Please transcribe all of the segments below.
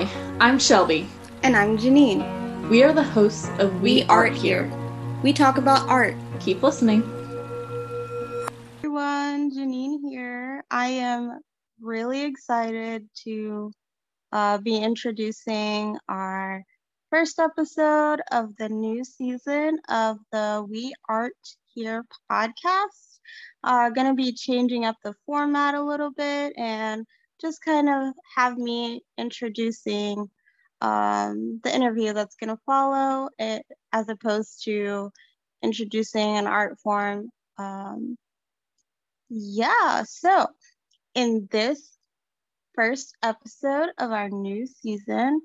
Hi, I'm Shelby. And I'm Janine. We are the hosts of We, we Art Here. We talk about art. Keep listening. Everyone, Janine here. I am really excited to uh, be introducing our first episode of the new season of the We Art Here podcast. Uh, going to be changing up the format a little bit and just kind of have me introducing um, the interview that's going to follow it as opposed to introducing an art form. Um, yeah, so in this first episode of our new season,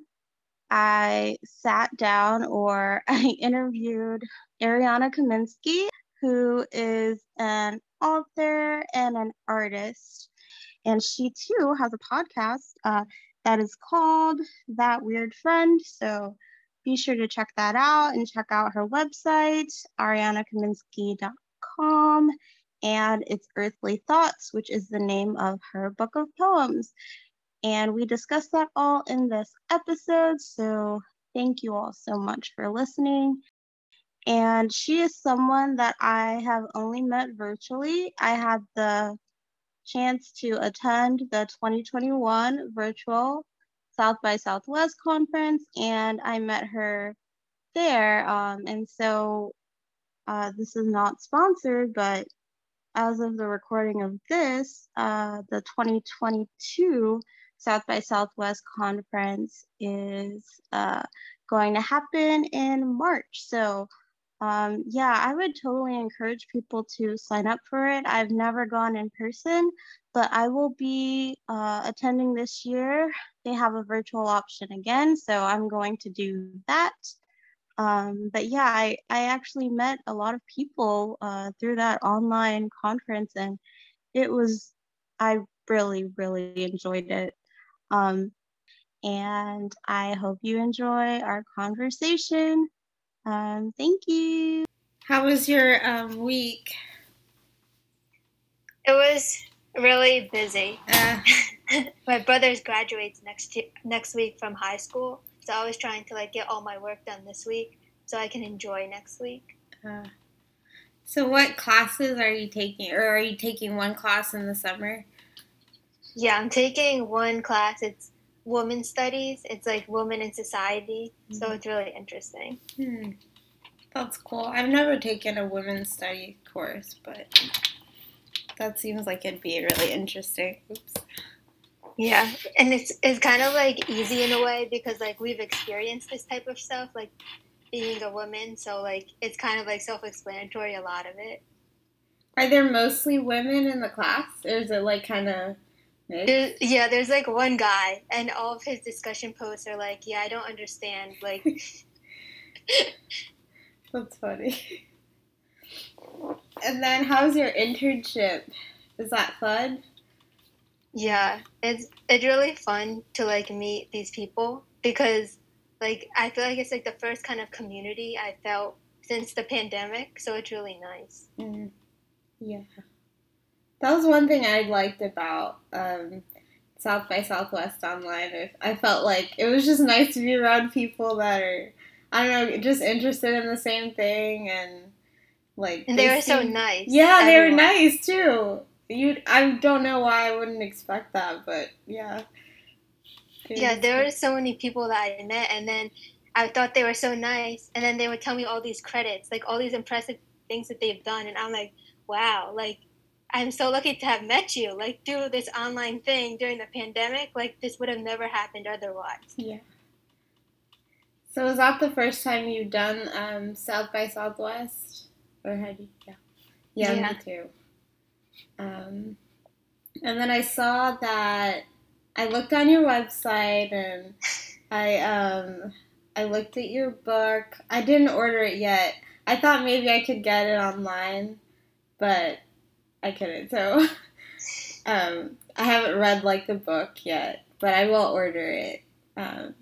I sat down or I interviewed Ariana Kaminsky, who is an author and an artist. And she too has a podcast uh, that is called That Weird Friend. So be sure to check that out and check out her website, arianakaminsky.com, and it's Earthly Thoughts, which is the name of her book of poems. And we discussed that all in this episode. So thank you all so much for listening. And she is someone that I have only met virtually. I had the chance to attend the 2021 virtual South by Southwest conference, and I met her there. Um, and so uh, this is not sponsored, but as of the recording of this, uh, the 2022 South by Southwest conference is uh, going to happen in March. So um, yeah, I would totally encourage people to sign up for it. I've never gone in person, but I will be uh, attending this year. They have a virtual option again, so I'm going to do that. Um, but yeah, I, I actually met a lot of people uh, through that online conference, and it was, I really, really enjoyed it. Um, and I hope you enjoy our conversation. Um, thank you. How was your um, week? It was really busy. Uh. my brother's graduates next next week from high school, so I was trying to like get all my work done this week so I can enjoy next week. Uh, so, what classes are you taking, or are you taking one class in the summer? Yeah, I'm taking one class. It's women studies. It's like women in society. Mm-hmm. So it's really interesting. Hmm. That's cool. I've never taken a women's study course, but that seems like it'd be really interesting. Oops. Yeah, and it's it's kind of like easy in a way because like we've experienced this type of stuff, like being a woman. So like it's kind of like self-explanatory. A lot of it. Are there mostly women in the class, or is it like kind of there's, yeah, there's like one guy, and all of his discussion posts are like, "Yeah, I don't understand." Like, that's funny. And then, how's your internship? Is that fun? Yeah, it's it's really fun to like meet these people because like I feel like it's like the first kind of community I felt since the pandemic, so it's really nice. Mm. Yeah. That was one thing I liked about um, South by Southwest online. I felt like it was just nice to be around people that are, I don't know, just interested in the same thing and like. And they, they were seemed, so nice. Yeah, everyone. they were nice too. You, I don't know why I wouldn't expect that, but yeah. Yeah, there were so many people that I met, and then I thought they were so nice, and then they would tell me all these credits, like all these impressive things that they've done, and I'm like, wow, like I'm so lucky to have met you. Like do this online thing during the pandemic, like this would have never happened otherwise. Yeah. So was that the first time you've done um, South by Southwest, or had you? Yeah. Yeah, yeah. me too. Um, and then I saw that I looked on your website and I um I looked at your book. I didn't order it yet. I thought maybe I could get it online, but I couldn't. So um, I haven't read like the book yet, but I will order it. Um,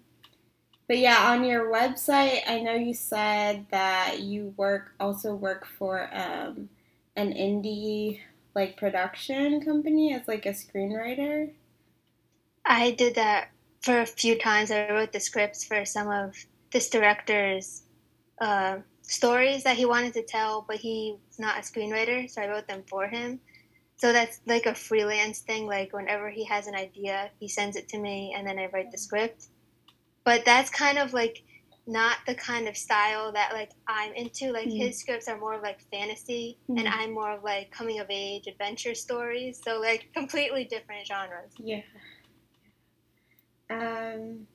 but yeah, on your website, I know you said that you work also work for um, an indie like production company as like a screenwriter. I did that for a few times I wrote the scripts for some of this director's uh, stories that he wanted to tell, but he's not a screenwriter, so I wrote them for him. So that's like a freelance thing. Like whenever he has an idea, he sends it to me, and then I write the script. But that's kind of like not the kind of style that like I'm into. Like mm. his scripts are more of like fantasy, mm. and I'm more of like coming of age adventure stories. So like completely different genres. Yeah. Um.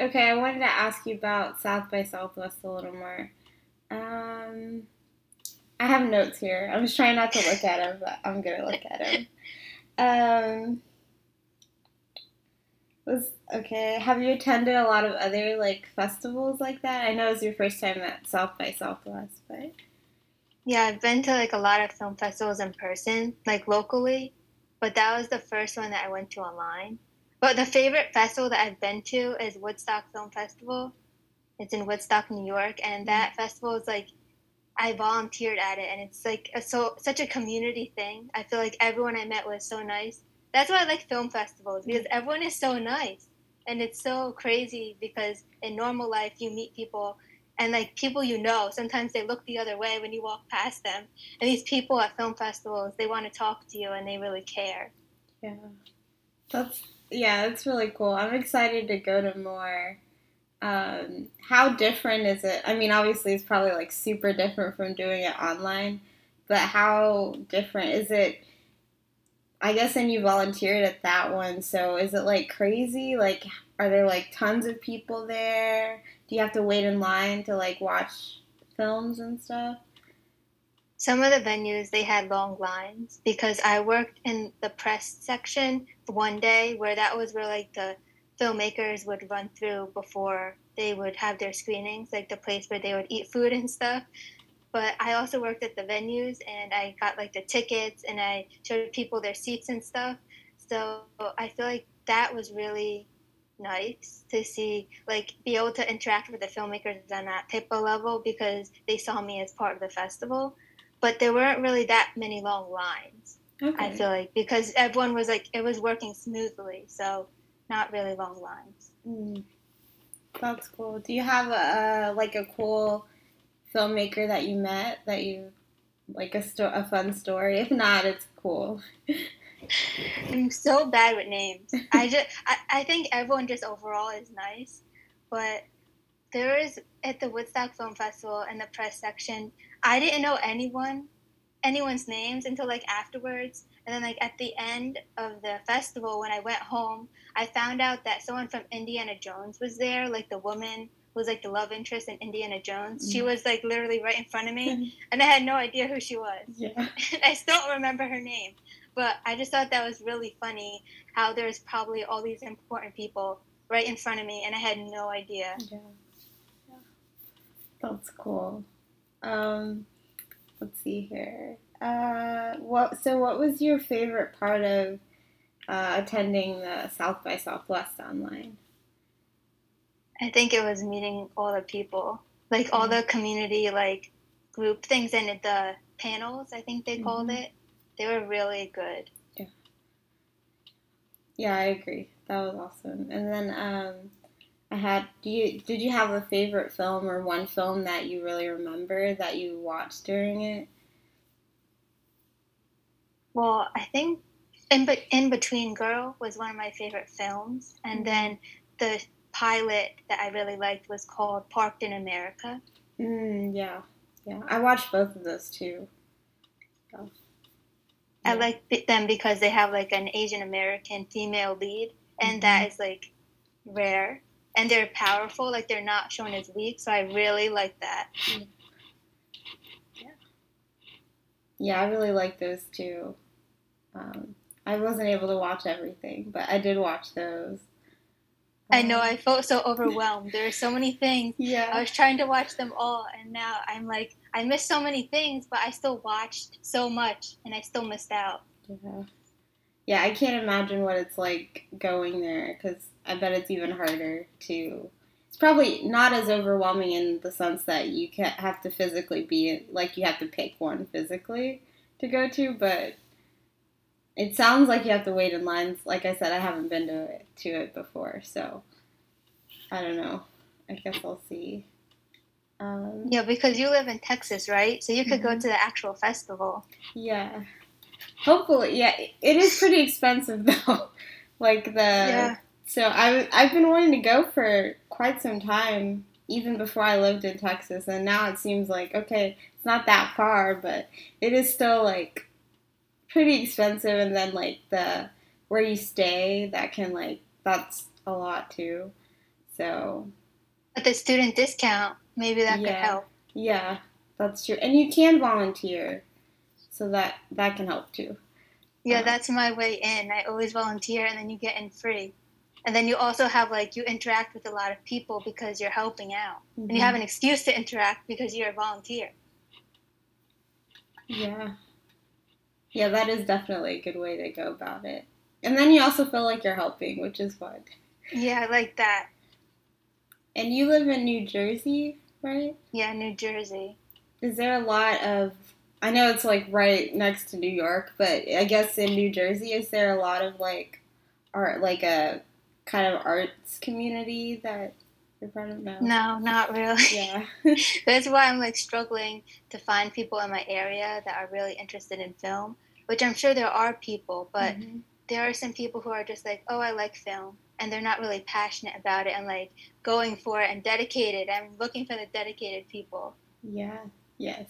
Okay, I wanted to ask you about South by Southwest a little more. Um, I have notes here. I'm just trying not to look at them, but I'm gonna look at them. Um, was okay. Have you attended a lot of other like festivals like that? I know it was your first time at South by Southwest, but yeah, I've been to like a lot of film festivals in person, like locally, but that was the first one that I went to online. But the favorite festival that I've been to is Woodstock Film Festival. It's in Woodstock, New York, and that mm-hmm. festival is like I volunteered at it, and it's like a, so such a community thing. I feel like everyone I met was so nice. That's why I like film festivals because mm-hmm. everyone is so nice, and it's so crazy because in normal life you meet people and like people you know sometimes they look the other way when you walk past them and these people at film festivals they want to talk to you and they really care yeah that's yeah that's really cool i'm excited to go to more um, how different is it? I mean, obviously, it's probably like super different from doing it online, but how different is it? I guess, and you volunteered at that one, so is it like crazy? Like, are there like tons of people there? Do you have to wait in line to like watch films and stuff? Some of the venues they had long lines because I worked in the press section one day where that was where like the filmmakers would run through before they would have their screenings, like the place where they would eat food and stuff. But I also worked at the venues and I got like the tickets and I showed people their seats and stuff. So I feel like that was really nice to see, like, be able to interact with the filmmakers on that type of level because they saw me as part of the festival. But there weren't really that many long lines. Okay. I feel like because everyone was like, it was working smoothly. So not really long lines. Mm. That's cool. Do you have a like a cool filmmaker that you met that you like a sto- a fun story? If not, it's cool. I'm so bad with names. I just I, I think everyone just overall is nice, but there is at the Woodstock Film Festival in the press section. I didn't know anyone anyone's names until like afterwards and then, like at the end of the festival, when I went home, I found out that someone from Indiana Jones was there, like the woman who was like the love interest in Indiana Jones. Mm. She was like literally right in front of me, and I had no idea who she was. Yeah. I still don't remember her name, but I just thought that was really funny how there's probably all these important people right in front of me, and I had no idea. Yeah. yeah. That's cool. Um, let's see here. Uh, what? So, what was your favorite part of uh, attending the South by Southwest online? I think it was meeting all the people, like all the community like group things and the panels. I think they called mm-hmm. it. They were really good. Yeah. Yeah, I agree. That was awesome. And then um, I had. Do you did you have a favorite film or one film that you really remember that you watched during it? Well, I think in, in Between Girl was one of my favorite films, and mm-hmm. then the pilot that I really liked was called Parked in America. Mm, yeah, yeah, I watched both of those too. So, yeah. I like them because they have like an Asian American female lead, and mm-hmm. that is like rare, and they're powerful. Like they're not shown as weak, so I really like that. Mm-hmm. Yeah, I really like those too. Um, I wasn't able to watch everything, but I did watch those. I know. I felt so overwhelmed. There are so many things. Yeah. I was trying to watch them all, and now I'm like, I missed so many things, but I still watched so much, and I still missed out. Yeah. Yeah, I can't imagine what it's like going there because I bet it's even harder to probably not as overwhelming in the sense that you can't have to physically be like you have to pick one physically to go to, but it sounds like you have to wait in lines. Like I said, I haven't been to it, to it before, so I don't know. I guess I'll see. Um, yeah, because you live in Texas, right? So you could mm-hmm. go to the actual festival. Yeah. Hopefully, yeah. It is pretty expensive though. like the yeah. So I I've been wanting to go for quite some time, even before I lived in Texas, and now it seems like okay, it's not that far, but it is still like pretty expensive. And then like the where you stay, that can like that's a lot too. So. But the student discount Maybe that yeah. could help. Yeah, that's true. And you can volunteer, so that that can help too. Yeah, um, that's my way in. I always volunteer, and then you get in free. And then you also have like you interact with a lot of people because you're helping out, mm-hmm. and you have an excuse to interact because you're a volunteer. Yeah. Yeah, that is definitely a good way to go about it. And then you also feel like you're helping, which is fun. Yeah, I like that. And you live in New Jersey? right? Yeah, New Jersey. Is there a lot of I know it's like right next to New York, but I guess in New Jersey is there a lot of like art like a kind of arts community that you're part of? No. No, not really. Yeah. That's why I'm like struggling to find people in my area that are really interested in film, which I'm sure there are people, but mm-hmm. there are some people who are just like, "Oh, I like film." and they're not really passionate about it and like going for it and dedicated. I'm looking for the dedicated people. Yeah. Yes.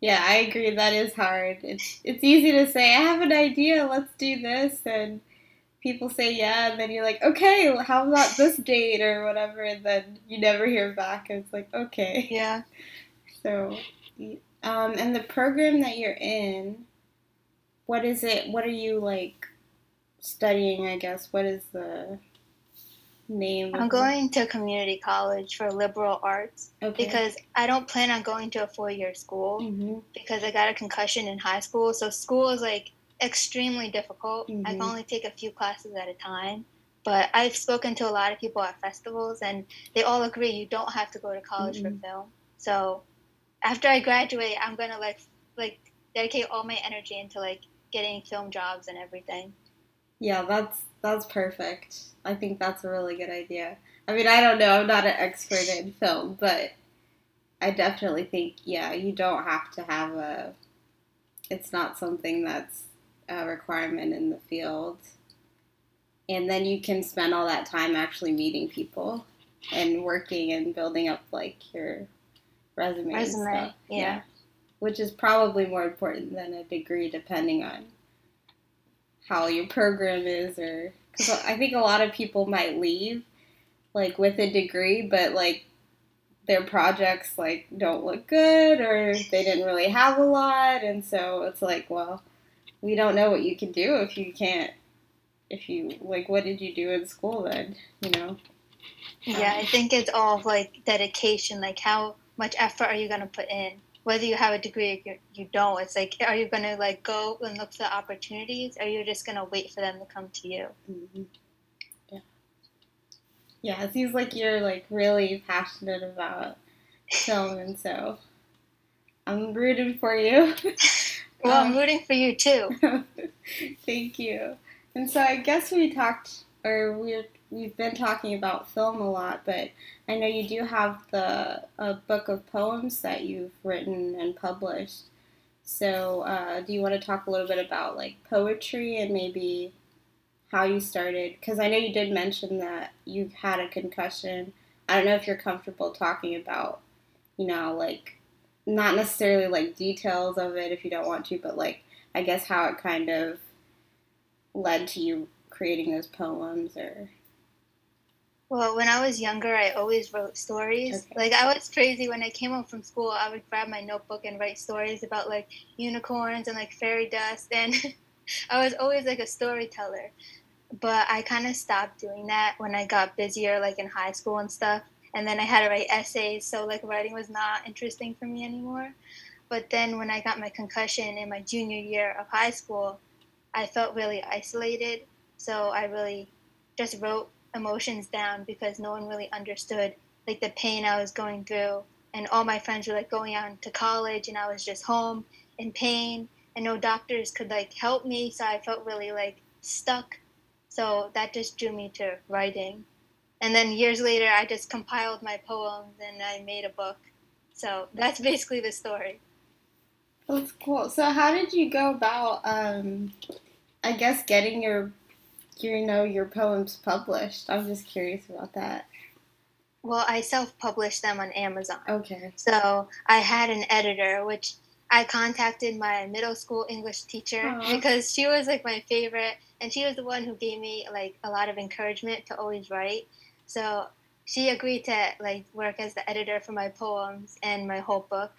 Yeah, I agree. That is hard. It's it's easy to say I have an idea. Let's do this, and people say yeah, and then you're like, okay, well, how about this date or whatever, and then you never hear back, and it's like, okay. Yeah. So, um, and the program that you're in, what is it? What are you like? studying, I guess. What is the name? I'm going to community college for liberal arts okay. because I don't plan on going to a four year school mm-hmm. because I got a concussion in high school. So school is like extremely difficult. Mm-hmm. I can only take a few classes at a time. But I've spoken to a lot of people at festivals and they all agree you don't have to go to college mm-hmm. for film. So after I graduate, I'm gonna like like dedicate all my energy into like getting film jobs and everything. Yeah, that's that's perfect. I think that's a really good idea. I mean, I don't know. I'm not an expert in film, but I definitely think yeah, you don't have to have a. It's not something that's a requirement in the field, and then you can spend all that time actually meeting people and working and building up like your resume. Resume, yeah. yeah. Which is probably more important than a degree, depending on how your program is or because I think a lot of people might leave like with a degree, but like their projects like don't look good or they didn't really have a lot, and so it's like, well, we don't know what you can do if you can't. If you like, what did you do in school then? You know. Yeah, I think it's all like dedication. Like, how much effort are you gonna put in? whether you have a degree or you don't, it's like, are you going to like go and look for opportunities, or are you just going to wait for them to come to you? Mm-hmm. Yeah. Yeah, it seems like you're like really passionate about film, and so I'm rooting for you. well, um, I'm rooting for you too. thank you. And so I guess we talked, or we're we've been talking about film a lot, but I know you do have the a book of poems that you've written and published. So, uh, do you want to talk a little bit about like poetry and maybe how you started? Because I know you did mention that you had a concussion. I don't know if you're comfortable talking about, you know, like not necessarily like details of it if you don't want to, but like I guess how it kind of led to you creating those poems or well, when I was younger, I always wrote stories. Okay. Like I was crazy when I came home from school. I would grab my notebook and write stories about like unicorns and like fairy dust, and I was always like a storyteller. But I kind of stopped doing that when I got busier, like in high school and stuff. And then I had to write essays, so like writing was not interesting for me anymore. But then when I got my concussion in my junior year of high school, I felt really isolated. So I really just wrote emotions down because no one really understood like the pain I was going through and all my friends were like going out to college and I was just home in pain and no doctors could like help me, so I felt really like stuck. So that just drew me to writing. And then years later, I just compiled my poems and I made a book. So that's basically the story. That's cool. So how did you go about, um, I guess, getting your, you know, your poems published? I'm just curious about that. Well, I self-published them on Amazon. Okay. So I had an editor, which I contacted my middle school English teacher Aww. because she was like my favorite, and she was the one who gave me like a lot of encouragement to always write. So she agreed to like work as the editor for my poems and my whole book.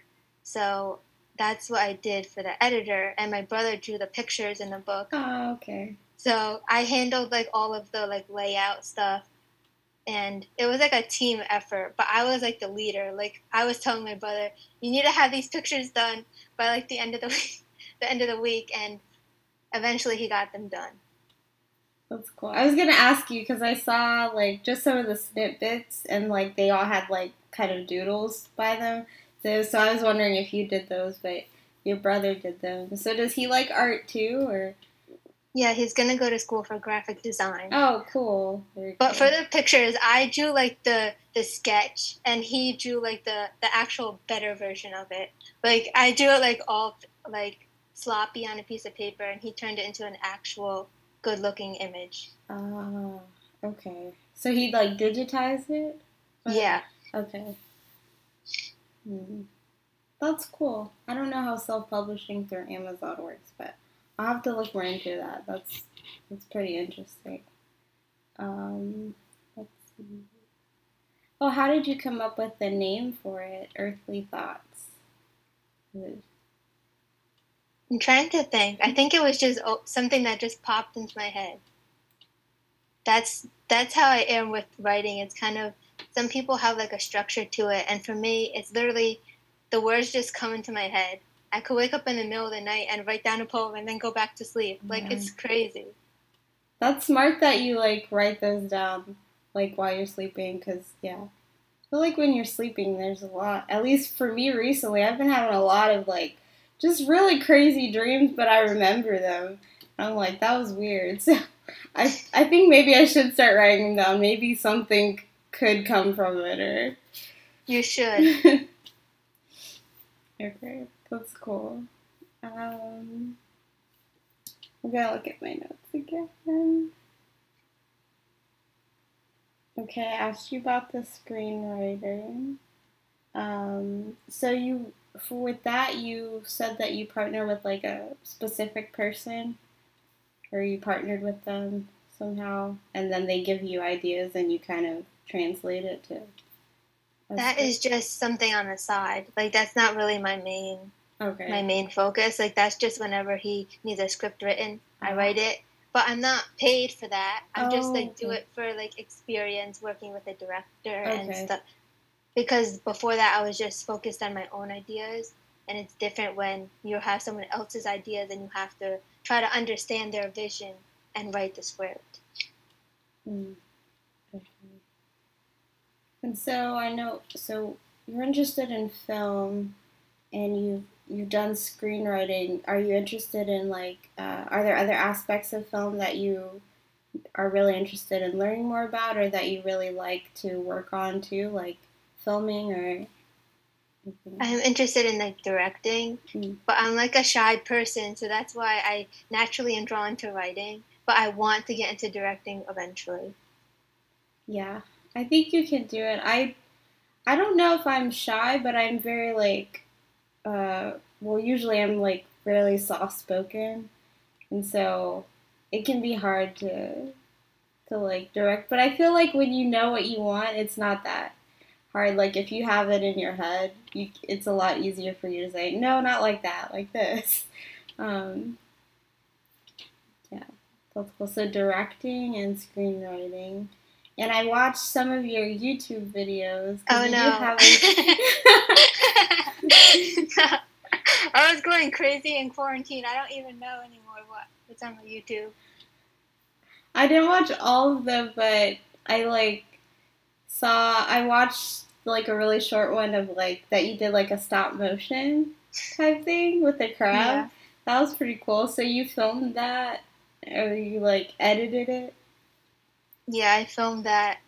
So that's what I did for the editor, and my brother drew the pictures in the book. Oh, okay. So I handled like all of the like layout stuff, and it was like a team effort. But I was like the leader. Like I was telling my brother, "You need to have these pictures done by like the end of the week, the end of the week," and eventually he got them done. That's cool. I was gonna ask you because I saw like just some of the snippets, and like they all had like kind of doodles by them. So, so I was wondering if you did those, but your brother did them. So does he like art too, or? Yeah, he's gonna go to school for graphic design. Oh, cool. But for the pictures, I drew like the the sketch, and he drew like the the actual better version of it. Like I drew it like all like sloppy on a piece of paper, and he turned it into an actual good looking image. Oh, okay. So he like digitized it. Yeah. Okay. Hmm. That's cool. I don't know how self-publishing through Amazon works, but I'll have to look more into that. That's that's pretty interesting. Um, let's see. Oh, how did you come up with the name for it? Earthly Thoughts. I'm trying to think. I think it was just oh, something that just popped into my head. That's that's how I am with writing. It's kind of some people have like a structure to it, and for me, it's literally the words just come into my head. I could wake up in the middle of the night and write down a poem and then go back to sleep. Like yeah. it's crazy. That's smart that you like write those down like while you're sleeping, because yeah, I feel like when you're sleeping, there's a lot. At least for me recently, I've been having a lot of like just really crazy dreams, but I remember them. I'm like, that was weird. So I I think maybe I should start writing them down. Maybe something could come from it or You should. okay, that's cool. Um I'm gonna look at my notes again. Okay, I asked you about the screenwriting. Um, so you with that you said that you partner with like a specific person? Or you partnered with them somehow and then they give you ideas and you kind of translate it to that is just something on the side. Like that's not really my main okay. my main focus. Like that's just whenever he needs a script written i uh-huh. write it. But i'm not paid for that. I'm oh, just like do it for like experience working with a director okay. and stuff because before that I was just focused on my own ideas and it's different when you have someone else's ideas and you have to try to understand their vision and write the script. Mm. Okay. And so I know so you're interested in film and you've you've done screenwriting. Are you interested in like uh, are there other aspects of film that you are really interested in learning more about or that you really like to work on too like filming or I'm interested in like directing, mm. but I'm like a shy person, so that's why I naturally am drawn to writing. But I want to get into directing eventually. Yeah, I think you can do it. I I don't know if I'm shy, but I'm very like uh well usually I'm like really soft spoken. And so it can be hard to to like direct, but I feel like when you know what you want, it's not that hard. Like if you have it in your head, you, it's a lot easier for you to say, no, not like that, like this. Um, yeah, that's cool. So directing and screenwriting. And I watched some of your YouTube videos. Oh no. I was going crazy in quarantine. I don't even know anymore what what's on my YouTube. I didn't watch all of them, but I like saw I watched like a really short one of like that you did like a stop motion type thing with the crab. Yeah. That was pretty cool. So you filmed that, or you like edited it? Yeah, I filmed that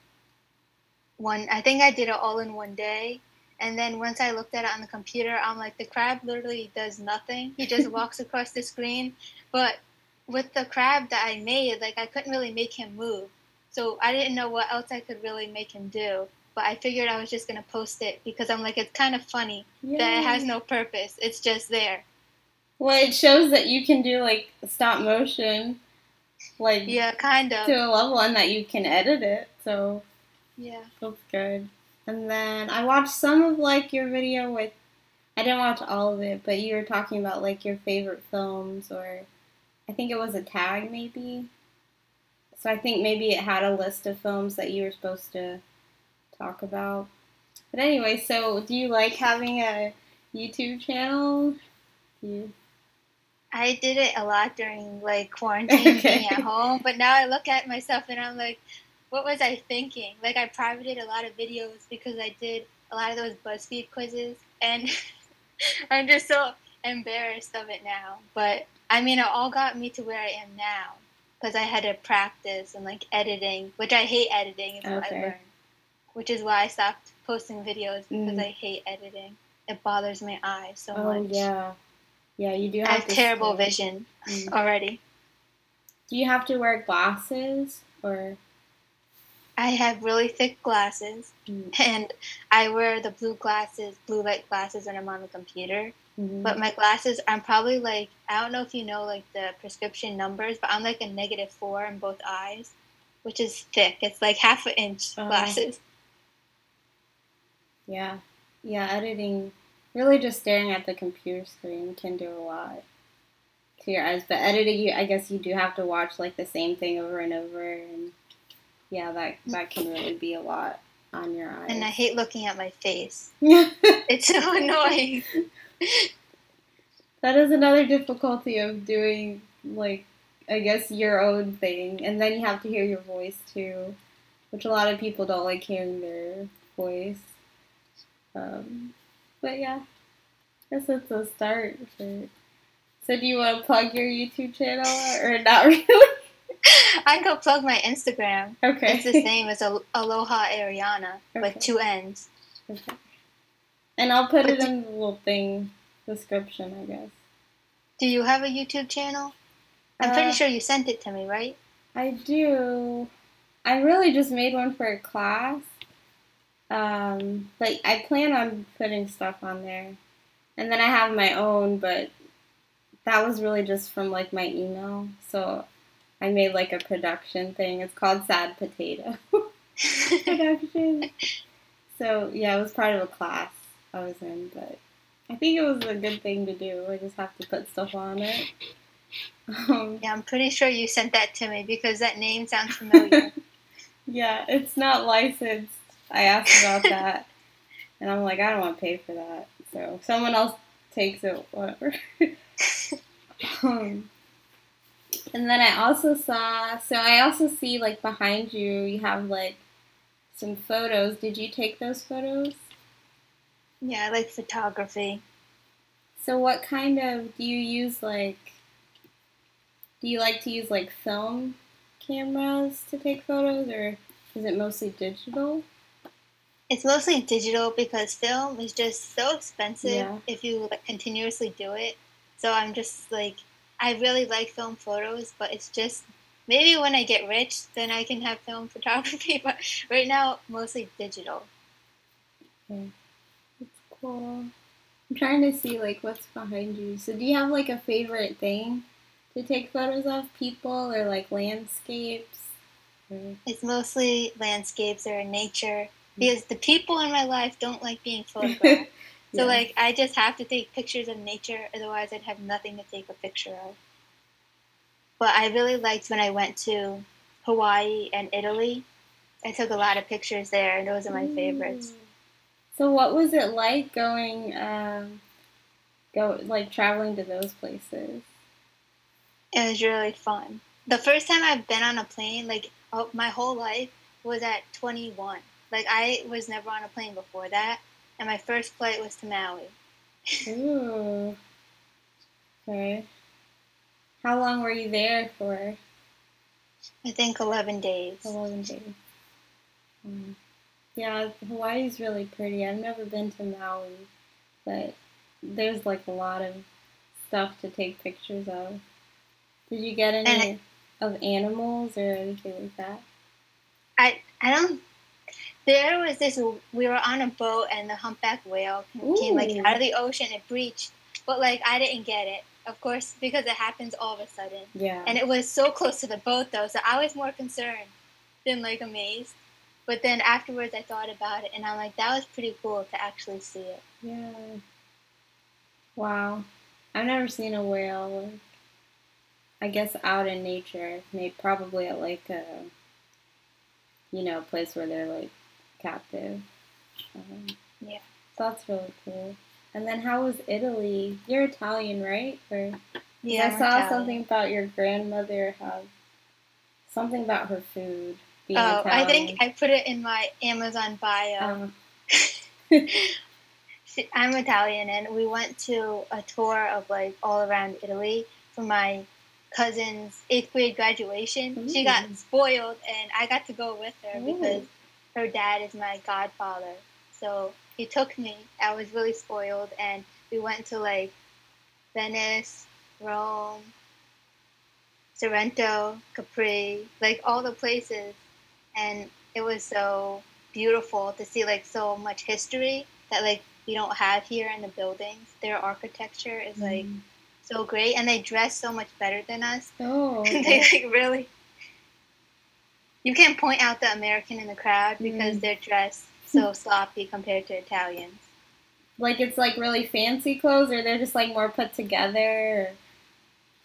one. I think I did it all in one day. And then once I looked at it on the computer, I'm like, the crab literally does nothing. He just walks across the screen. But with the crab that I made, like I couldn't really make him move. So I didn't know what else I could really make him do. But I figured I was just gonna post it because I'm like, it's kind of funny that it has no purpose. It's just there. Well, it shows that you can do like stop motion, like yeah, kind of to a level, and that you can edit it. So yeah, that's good. And then I watched some of like your video with. I didn't watch all of it, but you were talking about like your favorite films, or I think it was a tag maybe. So I think maybe it had a list of films that you were supposed to talk about. But anyway, so do you like having a YouTube channel? You... I did it a lot during like quarantine okay. being at home, but now I look at myself and I'm like, what was I thinking? Like I privated a lot of videos because I did a lot of those BuzzFeed quizzes, and I'm just so embarrassed of it now. But I mean, it all got me to where I am now because I had to practice and like editing, which I hate editing. Is what okay. I learned, which is why I stopped posting videos because mm. I hate editing. It bothers my eyes so oh, much. yeah, yeah. You do. Have I have terrible vision mm. already. Do you have to wear glasses or? I have really thick glasses, mm. and I wear the blue glasses, blue light glasses when I'm on the computer. Mm-hmm. But my glasses, I'm probably like, I don't know if you know like the prescription numbers, but I'm like a negative four in both eyes, which is thick. It's like half an inch uh, glasses. Yeah, yeah, editing, really just staring at the computer screen can do a lot to your eyes. But editing, you, I guess you do have to watch like the same thing over and over and yeah, that that can really be a lot on your eyes. And I hate looking at my face. it's so annoying. That is another difficulty of doing like I guess your own thing, and then you have to hear your voice too, which a lot of people don't like hearing their voice. Um, but yeah, I guess it's a start. For... So do you want to plug your YouTube channel or not really? I can go plug my Instagram. Okay. It's the same as Aloha Ariana okay. with two N's. Okay. And I'll put but it in the little thing description, I guess. Do you have a YouTube channel? I'm uh, pretty sure you sent it to me, right? I do. I really just made one for a class. Um, but I plan on putting stuff on there. And then I have my own, but that was really just from like my email. So I made like a production thing. It's called Sad Potato Production. So yeah, it was part of a class I was in, but I think it was a good thing to do. I just have to put stuff on it. Um, yeah, I'm pretty sure you sent that to me because that name sounds familiar. yeah, it's not licensed. I asked about that, and I'm like, I don't want to pay for that. So someone else takes it, whatever. um, and then I also saw, so I also see like behind you, you have like some photos. Did you take those photos? Yeah, I like photography. So what kind of, do you use like, do you like to use like film cameras to take photos or is it mostly digital? It's mostly digital because film is just so expensive yeah. if you like continuously do it. So I'm just like I really like film photos, but it's just maybe when I get rich, then I can have film photography. But right now, mostly digital. Okay. That's cool. I'm trying to see like what's behind you. So do you have like a favorite thing to take photos of people or like landscapes? It's mostly landscapes or nature because the people in my life don't like being photographed. So yeah. like I just have to take pictures of nature, otherwise I'd have nothing to take a picture of. But I really liked when I went to Hawaii and Italy. I took a lot of pictures there, and those are my favorites. So what was it like going, um, go like traveling to those places? It was really fun. The first time I've been on a plane, like oh, my whole life, was at 21. Like I was never on a plane before that and my first flight was to Maui. Ooh. Okay. How long were you there for? I think 11 days. 11 days. Um, yeah, Hawaii's really pretty. I've never been to Maui, but there's like a lot of stuff to take pictures of. Did you get any of animals or anything like that? I I don't. There was this. We were on a boat and the humpback whale came like out of the ocean. It breached, but like I didn't get it, of course, because it happens all of a sudden. Yeah. And it was so close to the boat though, so I was more concerned than like amazed. But then afterwards, I thought about it, and I'm like, that was pretty cool to actually see it. Yeah. Wow. I've never seen a whale. Like, I guess out in nature, maybe probably at like a, you know, place where they're like captive. Um, yeah. That's really cool. And then how was Italy? You're Italian, right? Or yeah, I saw Italian. something about your grandmother have something about her food. Being oh, Italian. I think I put it in my Amazon bio. Um, I'm Italian, and we went to a tour of like all around Italy for my cousin's eighth grade graduation. She got spoiled, and I got to go with her Ooh. because her dad is my godfather. So he took me. I was really spoiled, and we went to like Venice, Rome, Sorrento, Capri, like all the places, and it was so beautiful to see like so much history that like we don't have here in the buildings. Their architecture is like Mm. so great, and they dress so much better than us. oh, they like really. You can't point out the American in the crowd because Mm. they're dressed so sloppy compared to Italians. like it's like really fancy clothes, or they're just like more put together.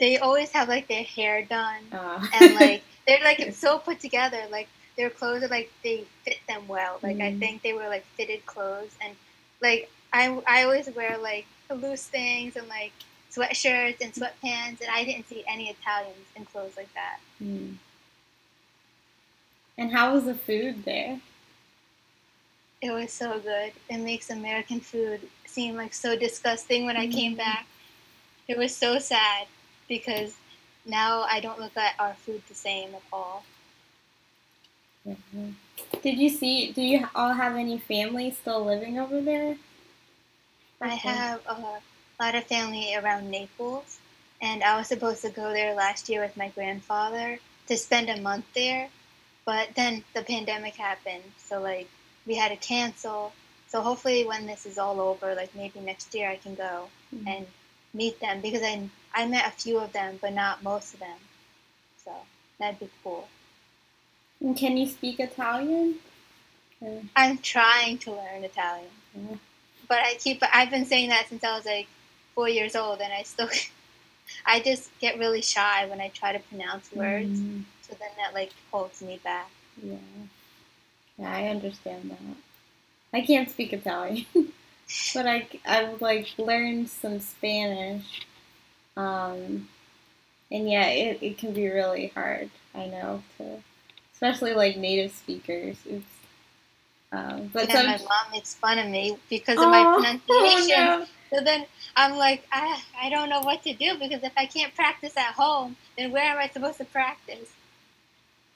They always have like their hair done, Or, uh, and like they're like so put together. Like their clothes are like they fit them well. Like I Mm. think they were like fitted clothes, and like I I always wear like loose things and like sweatshirts and sweatpants, and I didn't see any Italians in clothes like that. Hmm. And how was the food there? It was so good. It makes American food seem like so disgusting when I came Mhm. back. It was so sad because now I don't look at our food the same at all. Did you see? Do you all have any family still living over there? I Okay. have a lot of family around Naples, and I was supposed to go there last year with my grandfather to spend a month there, but then the pandemic happened, so like we had to cancel. So hopefully, when this is all over, like maybe next year, I can go Mhm. and meet them because I I met a few of them, but not most of them. So that'd be cool. And can you speak Italian? Or- I'm trying to learn Italian, Yeah. but I keep I've been saying that since I was like four years old, and I still I just get really shy when I try to pronounce words. Mm, So then that like holds me back. yeah. Yeah, I understand that. I can't speak Italian, but I I've like learned some Spanish. Um, and yeah, it, it can be really hard. I know to, especially like native speakers. Oops. Um, but some. my mom makes fun of me because of my Oh, pronunciation. oh, no. So then I'm like, I, I don't know what to do because if I can't practice at home, then where am I supposed to practice?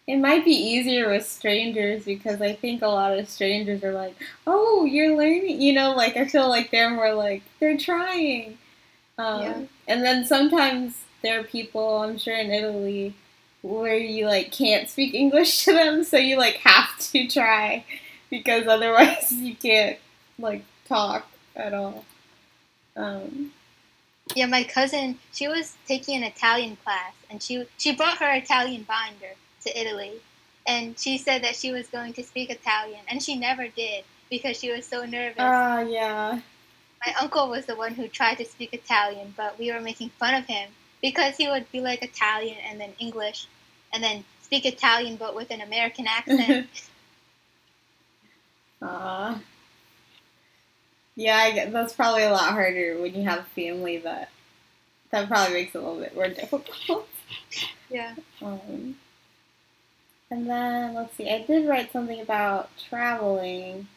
It might be easier with strangers because I think a lot of strangers are like, "Oh, you're learning," you know. Like I feel like they're more like they're trying. Um, Yeah. And then sometimes there are people, I'm sure in Italy, where you like can't speak English to them, so you like have to try because otherwise you can't like talk at all. Um, Yeah, my cousin, she was taking an Italian class, and she she brought her Italian binder to Italy, and she said that she was going to speak Italian, and she never did because she was so nervous. Ah, yeah. my uncle was the one who tried to speak Italian, but we were making fun of him because he would be like Italian and then English, and then speak Italian but with an American accent. Aw. Yeah, I get, that's probably a lot harder when you have family that that probably makes it a little bit more difficult. yeah. Um, and then let's see, I did write something about traveling,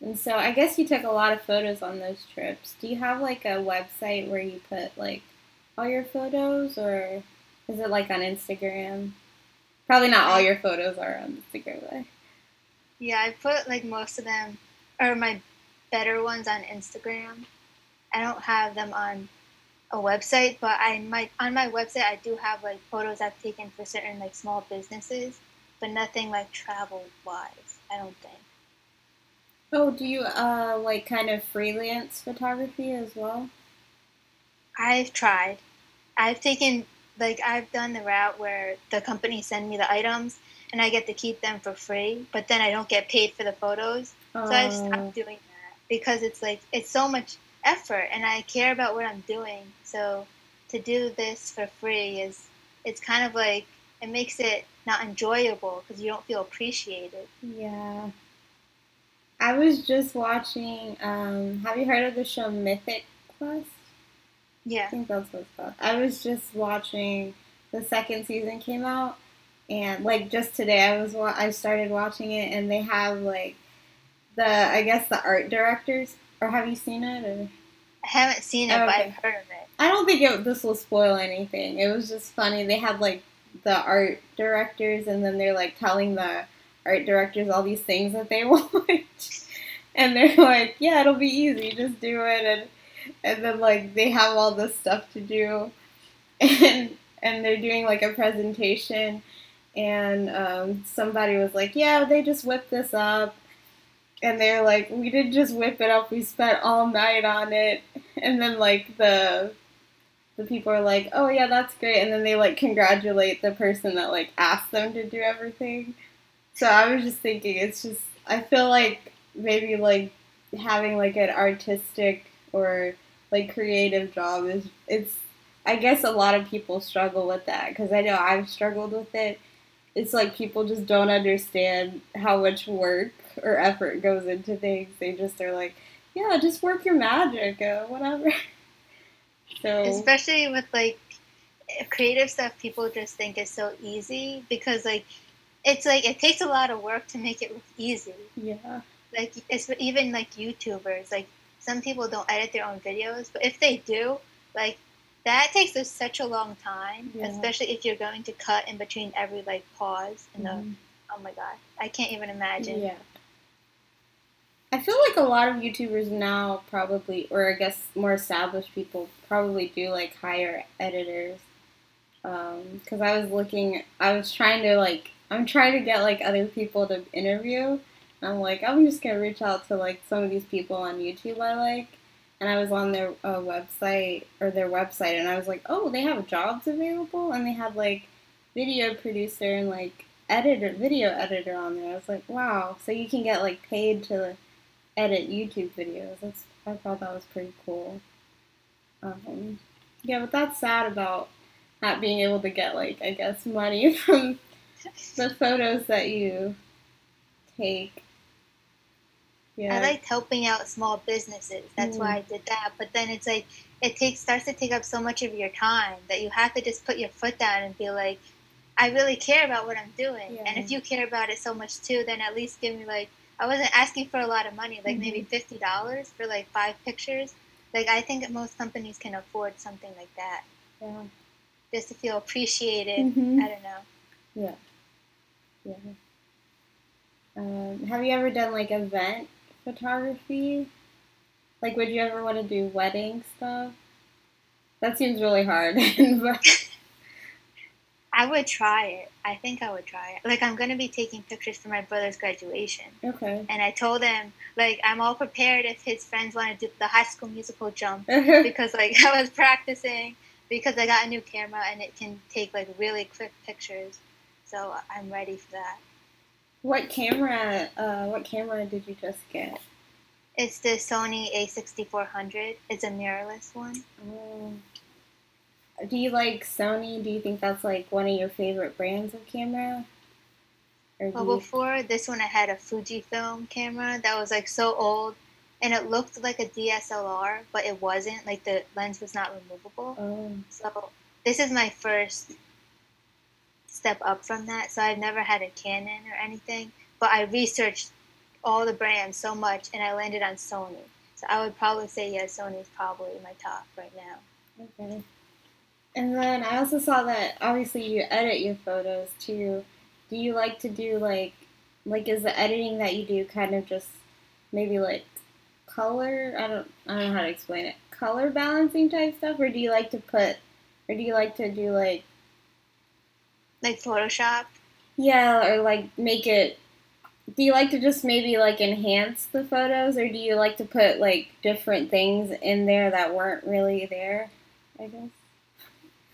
and so I guess you took a lot of photos on those trips. Do you have like a website where you put like all your photos, or Is it like on Instagram? Probably not all your photos are on Instagram. But... Yeah, I put like most of them, or my better ones on Instagram. I don't have them on a website, but I might on my website I do have like photos I've taken for certain like small businesses, but nothing like travel wise. I don't think. Oh, do you uh like kind of freelance photography as well? I've tried. I've taken like I've done the route where the company send me the items and I get to keep them for free, but then I don't get paid for the photos. Oh. So I've stopped doing that because it's like it's so much effort and I care about what I'm doing. So to do this for free is it's kind of like it makes it not enjoyable because you don't feel appreciated. Yeah. I was just watching. Um, have you heard of the show Mythic Quest? Yeah, I think that's what it's called. I was just watching. The second season came out, and like just today, I was I started watching it, and they have like the I guess the art directors. Or have you seen it? Or I haven't seen it, okay. but I've heard of it. I don't think it, this will spoil anything. It was just funny. They had like the art directors, and then they're like telling the art directors all these things that they want, and they're like, "Yeah, it'll be easy. Just do it." And and then like they have all this stuff to do, and and they're doing like a presentation, and um, somebody was like, "Yeah, they just whipped this up." And they're like, we didn't just whip it up. We spent all night on it. And then like the the people are like, "Oh yeah, that's great," and then they like congratulate the person that like asked them to do everything. So I was just thinking, it's just I feel like maybe like having like an artistic or like creative job is it's I guess a lot of people struggle with that because I know I've struggled with it. It's like people just don't understand how much work or effort goes into things. They just are like, yeah, just work your magic, or whatever. so especially with like creative stuff, people just think is so easy because like it's like it takes a lot of work to make it look easy. Yeah. Like it's even like YouTubers, like some people don't edit their own videos, but if they do, like that takes us such a long time, yeah. especially if you're going to cut in between every like pause and mm-hmm. the oh my god, I can't even imagine. Yeah. I feel like a lot of YouTubers now probably, or I guess more established people probably do like hire editors. Because um, I was looking, I was trying to like I'm trying to get like other people to interview. I'm like, I'm just gonna reach out to like some of these people on YouTube I like, and I was on their uh, website or their website, and I was like, oh, they have jobs available, and they had like video producer and like editor, video editor on there. I was like, wow, so you can get like paid to edit YouTube videos. That's I thought that was pretty cool. Um, yeah, but that's sad about not being able to get like I guess money from the photos that you take. Yeah. I liked helping out small businesses. That's mm. why I did that. But then it's like it takes starts to take up so much of your time that you have to just put your foot down and be like, I really care about what I'm doing. Yeah. And if you care about it so much too, then at least give me like I wasn't asking for a lot of money, like mm-hmm. maybe fifty dollars for like five pictures. Like I think most companies can afford something like that. Yeah. Just to feel appreciated. Mm-hmm. I don't know. Yeah. Yeah. Um, have you ever done like event photography? Like, would you ever want to do wedding stuff? That seems really hard. I would try it. I think I would try it. Like, I'm to be taking pictures for my brother's graduation. Okay. And I told him, like, I'm all prepared if his friends want to do the high school musical jump because, like, I was practicing because I got a new camera and it can take, like, really quick pictures. So I'm ready for that. What camera? Uh, what camera did you just get? It's the Sony A6400. It's a mirrorless one. Oh. Do you like Sony? Do you think that's like one of your favorite brands of camera? well, you... before this one, I had a Fujifilm camera that was like so old, and it looked like a DSLR, but it wasn't. Like the lens was not removable. Oh. So this is my first step up from that. So I've never had a Canon or anything, but I researched all the brands so much and I landed on Sony. So I would probably say yeah, Sony's probably my top right now. Okay. And then I also saw that obviously you edit your photos too. Do you like to do like like is the editing that you do kind of just maybe like color? I don't I don't know how to explain it. Color balancing type stuff, or do you like to put, or do you like to do like like Photoshop? Yeah, or like make it. Do you like to just maybe like enhance the photos, or do you like to put like different things in there that weren't really there? I guess.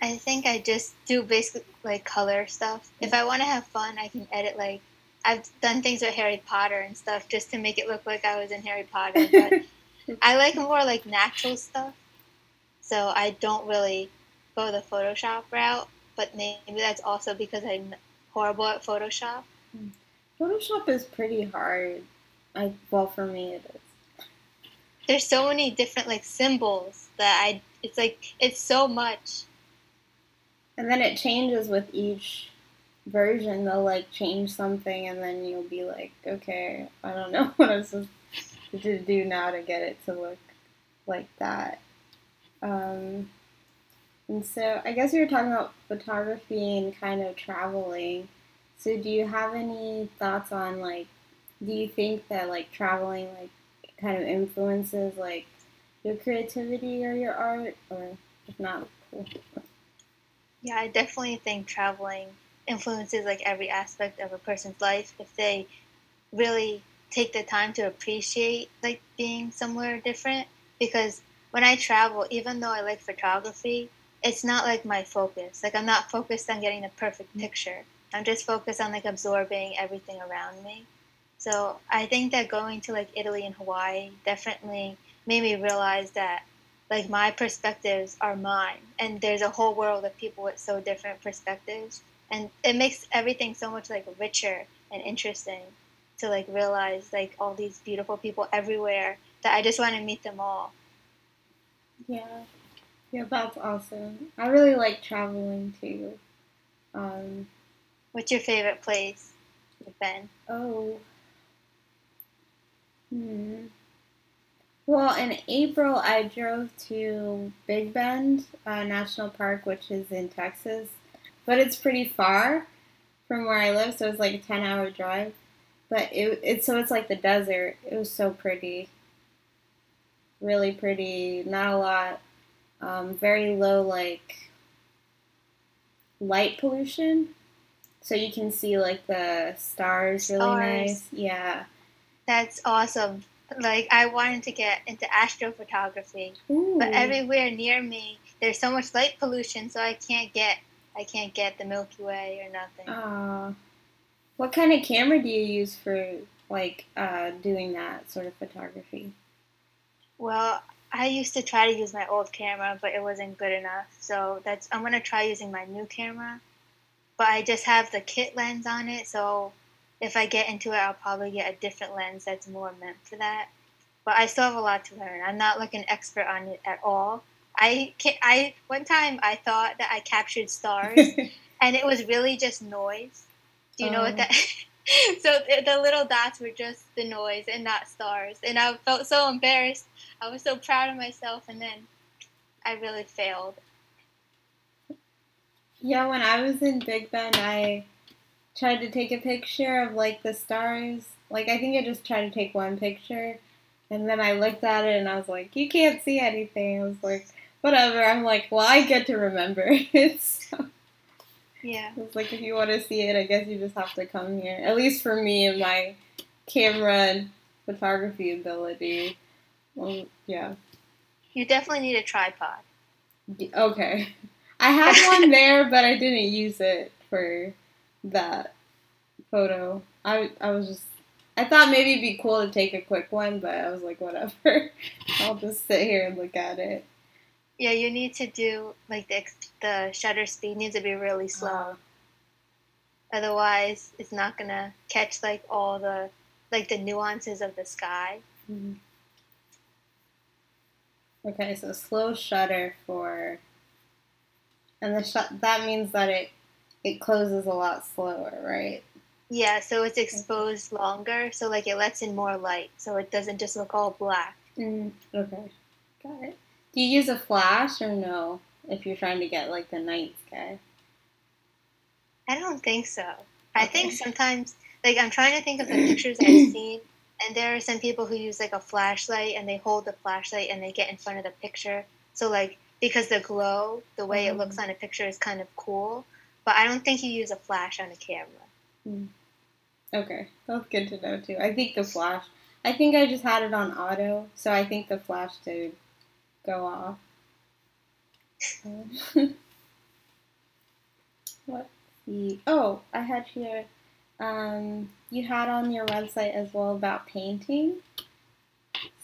I think I just do basically like color stuff. If I want to have fun, I can edit like I've done things with Harry Potter and stuff just to make it look like I was in Harry Potter. But I like more like natural stuff, so I don't really go the Photoshop route. But maybe that's also because I'm horrible at Photoshop. Photoshop is pretty hard. I well for me it is. There's so many different like symbols that I. It's like it's so much and then it changes with each version. They'll like change something, and then you'll be like, okay, I don't know what I'm supposed to do now to get it to look like that. Um, and so I guess you were talking about photography and kind of traveling. So do you have any thoughts on like, do you think that like traveling like kind of influences like your creativity or your art, or if not, cool. Yeah, I definitely think traveling influences like every aspect of a person's life if they really take the time to appreciate like being somewhere different because when I travel, even though I like photography, it's not like my focus. Like I'm not focused on getting the perfect picture. I'm just focused on like absorbing everything around me. So I think that going to like Italy and Hawaii definitely made me realize that like my perspectives are mine and there's a whole world of people with so different perspectives and it makes everything so much like richer and interesting to like realize like all these beautiful people everywhere that I just want to meet them all. Yeah. Yeah, that's awesome. I really like traveling too. Um, What's your favorite place you've been? Oh. Hmm. Well, in April, I drove to Big Bend uh, National Park, which is in Texas, but it's pretty far from where I live, so it's like a ten-hour drive. But it, it so it's like the desert. It was so pretty, really pretty. Not a lot, um, very low like light pollution, so you can see like the stars really stars. nice. Yeah, that's awesome like I wanted to get into astrophotography, Ooh. but everywhere near me there's so much light pollution, so I can't get I can't get the Milky Way or nothing. Uh, what kind of camera do you use for like uh, doing that sort of photography? Well, I used to try to use my old camera, but it wasn't good enough. So that's I'm gonna try using my new camera, but I just have the kit lens on it, so if I get into it, I'll probably get a different lens that's more meant for that. But I still have a lot to learn. I'm not like an expert on it at all. I can, I one time I thought that I captured stars, and it was really just noise. Do you know what oh. that? so the, the little dots were just the noise and not stars, and I felt so embarrassed. I was so proud of myself, and then I really failed. Yeah, when I was in Big Bend, I tried to take a picture of like the stars. Like I think I just tried to take one picture, and then I looked at it and I was like, "You can't see anything." I was like, "Whatever." I'm like, "Well, I get to remember it." so, yeah. It's like if you want to see it, I guess you just have to come here. At least for me and my camera and photography ability. Well, yeah. You definitely need a tripod. Okay. I had one there, but I didn't use it for that photo. I I was just I thought maybe it'd be cool to take a quick one, but I was like, whatever. I'll just sit here and look at it. Yeah, you need to do like the the shutter speed needs to be really slow. Uh, Otherwise, it's not gonna catch like all the like the nuances of the sky. Mm-hmm. Okay, so slow shutter for, and the shut that means that it it closes a lot slower, right? Yeah, so it's exposed longer, so like it lets in more light, so it doesn't just look all black. Mm, okay, got it. Do you use a flash or no? if you're trying to get like the night sky. I don't think so. Okay. I think sometimes, like, I'm trying to think of the pictures I've seen, and there are some people who use like a flashlight and they hold the flashlight and they get in front of the picture. So, like, because the glow, the way mm-hmm. it looks mm. on a picture is kind of cool, but I don't think you use a flash on a camera. Mm. Okay, that's good to know too. I think the flash, I think I just had it on auto, so I think the flash did go off. what the? Oh, I had here. Um, you had on your website as well about painting.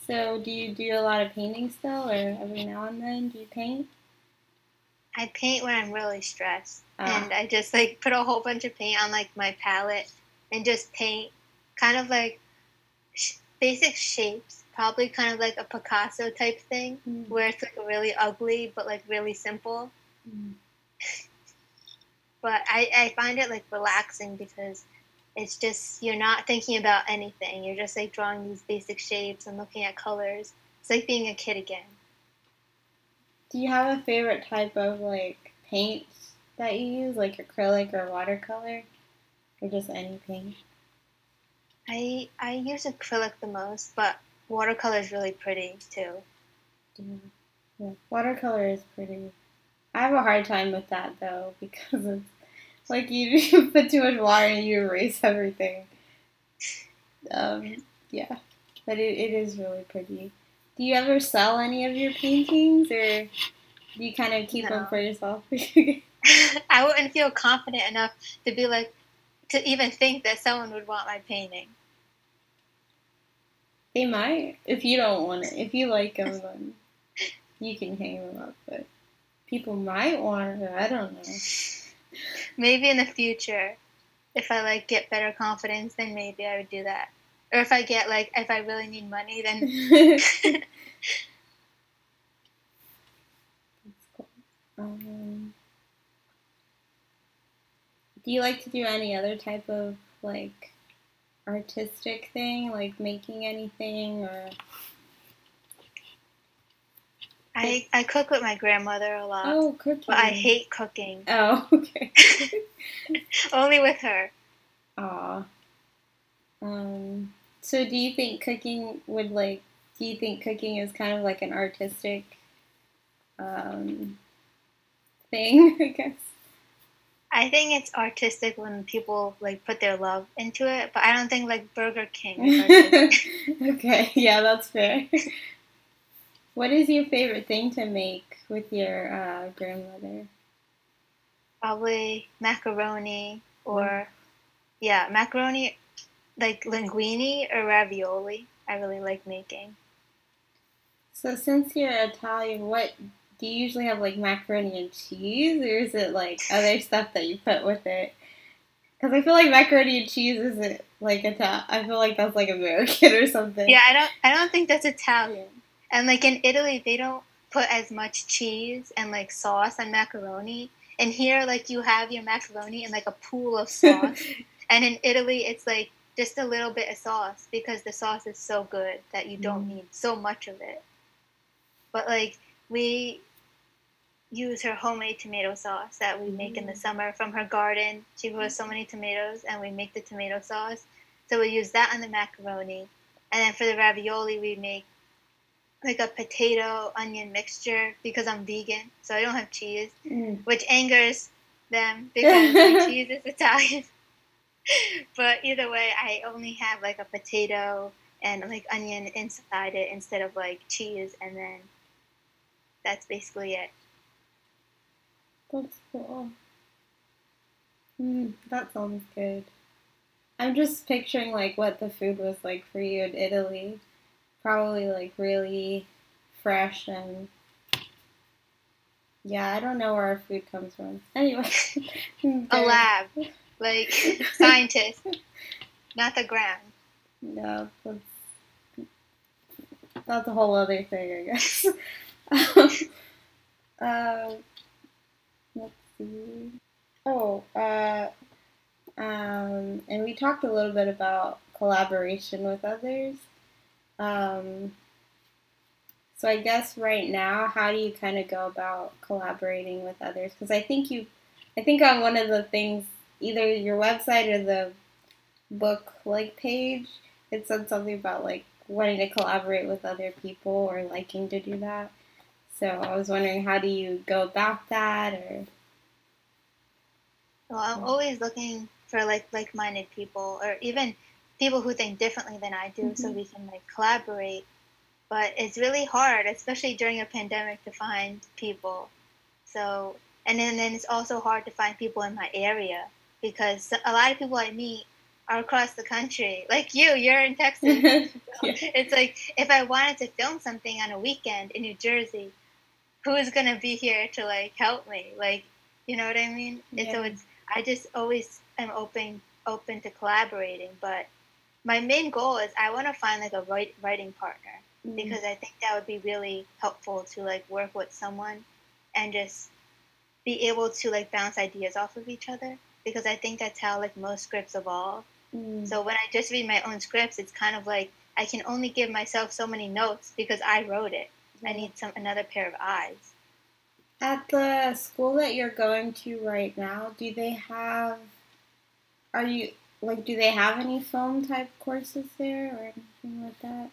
So, do you do a lot of painting still, or every now and then do you paint? I paint when I'm really stressed, ah. and I just like put a whole bunch of paint on like my palette and just paint, kind of like sh- basic shapes, probably kind of like a Picasso type thing, mm. where it's like really ugly but like really simple. Mm. but I, I find it like relaxing because it's just you're not thinking about anything. You're just like drawing these basic shapes and looking at colors. It's like being a kid again. Do you have a favorite type of like paint that you use, like acrylic or watercolor, or just any paint? I I use acrylic the most, but watercolor is really pretty too. Yeah. yeah, watercolor is pretty. I have a hard time with that though because it's like you, you put too much water and you erase everything. Um, yeah, but it, it is really pretty. Do you ever sell any of your paintings, or do you kind of keep no. them for yourself? I wouldn't feel confident enough to be like to even think that someone would want my painting. They might if you don't want it. If you like them, then you can hang them up. But people might want it. I don't know. Maybe in the future, if I like get better confidence, then maybe I would do that or if I get like if I really need money, then. Cool. Um, do you like to do any other type of like artistic thing, like making anything or? I, I cook with my grandmother a lot. Oh, cooking. But I hate cooking. Oh, okay. Only with her. Aw. Um, so do you think cooking would like do you think cooking is kind of like an artistic um, thing, I guess? I think it's artistic when people like put their love into it, but I don't think like Burger King okay, yeah, that's fair. what is your favorite thing to make with your uh, grandmother? Probably macaroni or yeah, macaroni like linguine or ravioli. I really like making. So since you're Italian, what do you usually have like macaroni and cheese, or is it like other stuff that you put with it? Because I feel like macaroni and cheese isn't like Italian. I feel like that's like American or something. Yeah, I don't. I don't think that's Italian. And like in Italy, they don't put as much cheese and like sauce on macaroni. And here, like you have your macaroni in like a pool of sauce. and in Italy, it's like just a little bit of sauce because the sauce is so good that you don't mm. need so much of it. But like we use her homemade tomato sauce that we make in the mm. summer from her garden. She grows so many tomatoes and we make the tomato sauce. So we use that on the macaroni. And then for the ravioli we make like a potato onion mixture because I'm vegan, so I don't have cheese, mm. which angers them because cheese is Italian. but either way, I only have like a potato and like onion inside it instead of like cheese, and then that's basically it. That's cool. Mm, that sounds good. I'm just picturing like what the food was like for you in Italy. Probably like really fresh and yeah, I don't know where our food comes from. Anyway, a lab like scientists, not the ground. No, that's, that's a whole other thing, I guess. uh, let's see. Oh, uh, um, and we talked a little bit about collaboration with others. Um, So I guess right now, how do you kind of go about collaborating with others? Because I think you, I think on one of the things, either your website or the book like page, it said something about like wanting to collaborate with other people or liking to do that. So I was wondering, how do you go about that, or? Well, I'm always looking for like like-minded people, or even people who think differently than I do, mm-hmm. so we can like collaborate. But it's really hard, especially during a pandemic, to find people. So, and then, then it's also hard to find people in my area because a lot of people I meet are across the country. Like you, you're in Texas. yeah. It's like if I wanted to film something on a weekend in New Jersey, who is gonna be here to like help me? Like, you know what I mean? Yeah. And so it's I just always am open open to collaborating, but my main goal is I want to find like a write, writing partner mm-hmm. because I think that would be really helpful to like work with someone and just be able to like bounce ideas off of each other because I think that's how like most scripts evolve. Mm. So when I just read my own scripts, it's kind of like I can only give myself so many notes because I wrote it. I need some another pair of eyes. At the school that you're going to right now, do they have are you like do they have any film type courses there or anything like that?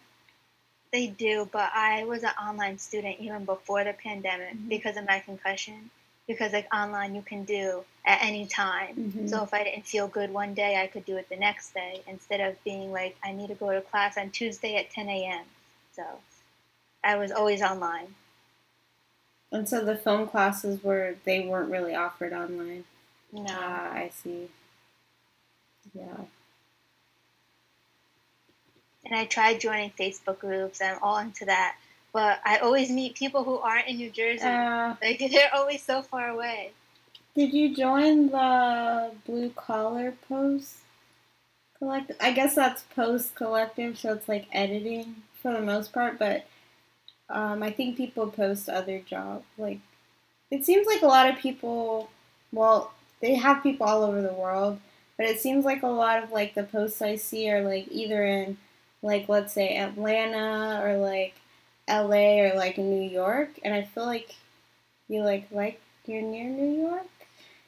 They do, but I was an online student even before the pandemic mm-hmm. because of my concussion. Because like online you can do at any time. Mm-hmm. So if I didn't feel good one day, I could do it the next day instead of being like I need to go to class on Tuesday at 10 a.m. So I was always online. And so the film classes were they weren't really offered online. No, ah, I see. Yeah. And I tried joining Facebook groups. I'm all into that, but I always meet people who aren't in New Jersey. Uh, like they're always so far away. Did you join the Blue Collar Post Collective? I guess that's Post Collective, so it's like editing for the most part, but um, I think people post other jobs. Like, it seems like a lot of people, well, they have people all over the world, but it seems like a lot of like the posts I see are like either in like let's say Atlanta or like LA or like New York, and I feel like you like like you're near New York.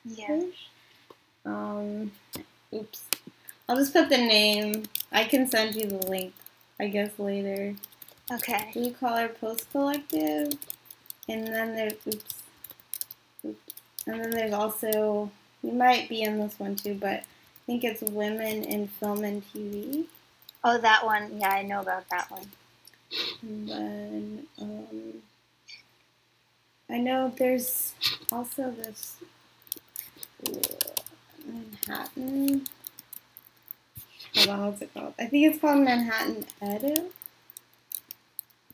Yeah. Um. Oops. I'll just put the name. I can send you the link. I guess later. Okay. Blue Collar Post Collective, and then there's oops, oops, and then there's also you might be in this one too, but I think it's Women in Film and TV. Oh, that one. Yeah, I know about that one. And then um, I know there's also this Manhattan. What's it called? I think it's called Manhattan Edit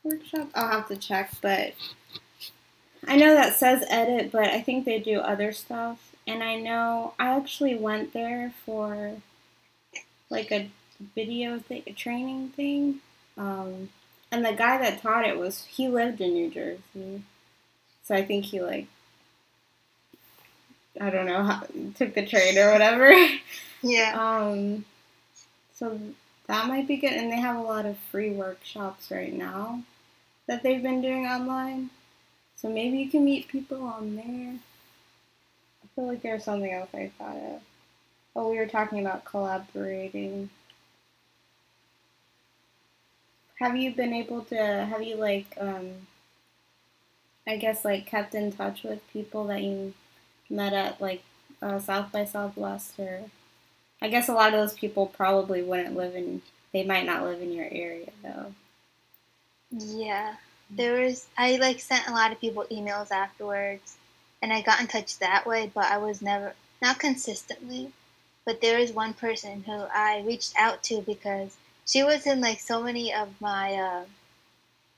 workshop. I'll have to check, but I know that says edit, but I think they do other stuff. And I know I actually went there for like a video thing, a training thing. Um, and the guy that taught it was he lived in New Jersey, so I think he like I don't know how, took the train or whatever. Yeah. Um. So that might be good, and they have a lot of free workshops right now that they've been doing online. So maybe you can meet people on there. I feel like there's something else I thought of. Oh, we were talking about collaborating. Have you been able to, have you like, um, I guess like kept in touch with people that you met at like uh, South by Southwest or I guess a lot of those people probably wouldn't live in, they might not live in your area though. Yeah. There was I like sent a lot of people emails afterwards and I got in touch that way, but I was never not consistently. But there is one person who I reached out to because she was in like so many of my uh,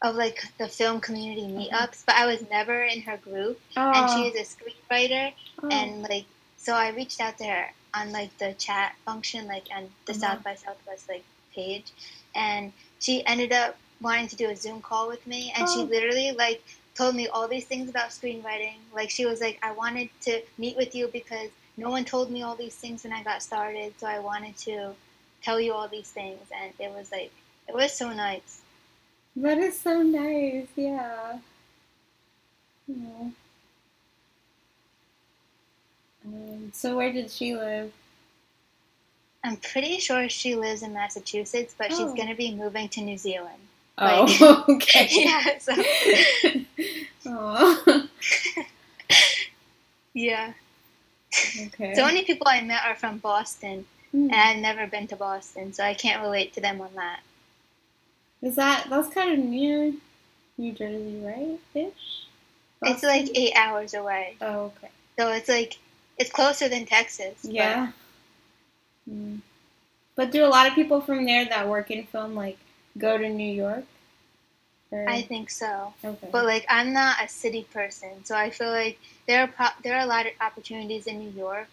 of like the film community uh-huh. meetups, but I was never in her group. Oh. And she is a screenwriter, oh. and like so I reached out to her on like the chat function, like on the uh-huh. South by Southwest like page, and she ended up wanting to do a Zoom call with me, and oh. she literally like told me all these things about screenwriting. Like she was like, I wanted to meet with you because no one told me all these things when I got started, so I wanted to tell you all these things, and it was like it was so nice. That is so nice. Yeah. Aww. Um, so where did she live? I'm pretty sure she lives in Massachusetts, but Oh. she's gonna be moving to New Zealand. Oh, okay. yeah, so yeah. Okay. The only people I met are from Boston, Hmm. and I've never been to Boston, so I can't relate to them on that. Is that that's kind of near New Jersey, right? Ish. It's like eight hours away, Oh, okay. so it's like it's closer than Texas. but Yeah. Mm. But do a lot of people from there that work in film like go to New York? Or- I think so. okay. But like I'm not a city person, so I feel like there are pro- there are a lot of opportunities in New York,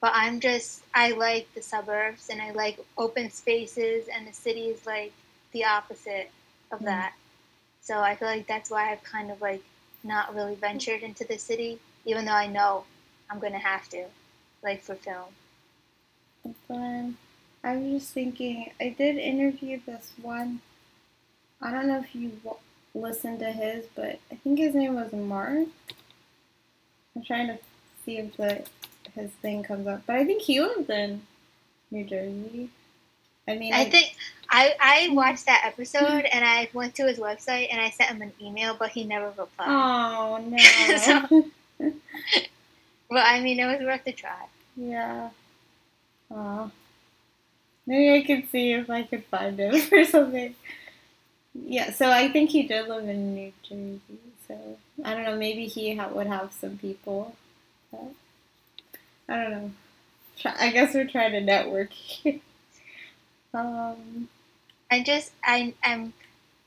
but I'm just I like the suburbs and I like open spaces, and the city is like the opposite of Mm. that. So I feel like that's why I've kind of like not really ventured into the city, even though I know I'm gonna have to, like for film. But I was just thinking, I did interview this one. I don't know if you w- listened to his, but I think his name was Mark. I'm trying to see if the his thing comes up, but I think he lives in New Jersey. I mean, I think I I watched that episode and I went to his website and I sent him an email, but he never replied. Oh no. Well, I mean, it was worth a try. yeah. Oh. Maybe I could see if I could find him or something. Yeah, so I think he did live in New Jersey. So I don't know. Maybe he ha- would have some people. But, I don't know. I guess we're trying to network um. I just I I'm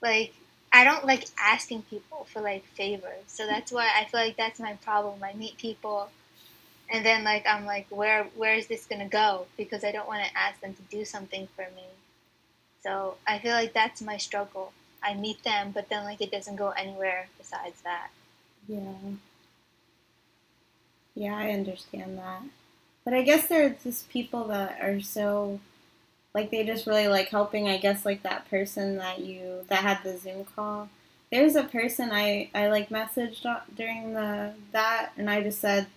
like I don't like asking people for like favors, so that's why I feel like that's my problem. I meet people, and then like I'm like, where where is this gonna go? Because I don't want to ask them to do something for me. So I feel like that's my struggle. I meet them, but then like it doesn't go anywhere besides that. Yeah. Yeah, I understand that. But I guess there are just people that are so like they just really like helping, I guess like that person that you that had the Zoom call. There's a person I I like messaged during the that and I just said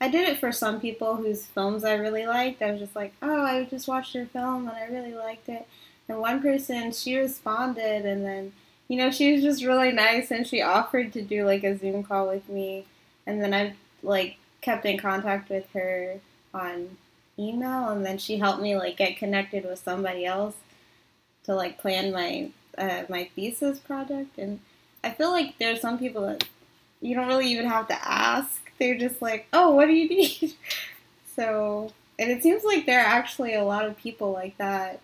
I did it for some people whose films I really liked. I was just like, "Oh, I just watched your film and I really liked it." And one person, she responded and then you know, she was just really nice and she offered to do like a Zoom call with me. And then I like kept in contact with her on email and then she helped me like get connected with somebody else to like plan my uh, my thesis project and I feel like there's some people that you don't really even have to ask. They're just like, "Oh, what do you need?" so, and it seems like there are actually a lot of people like that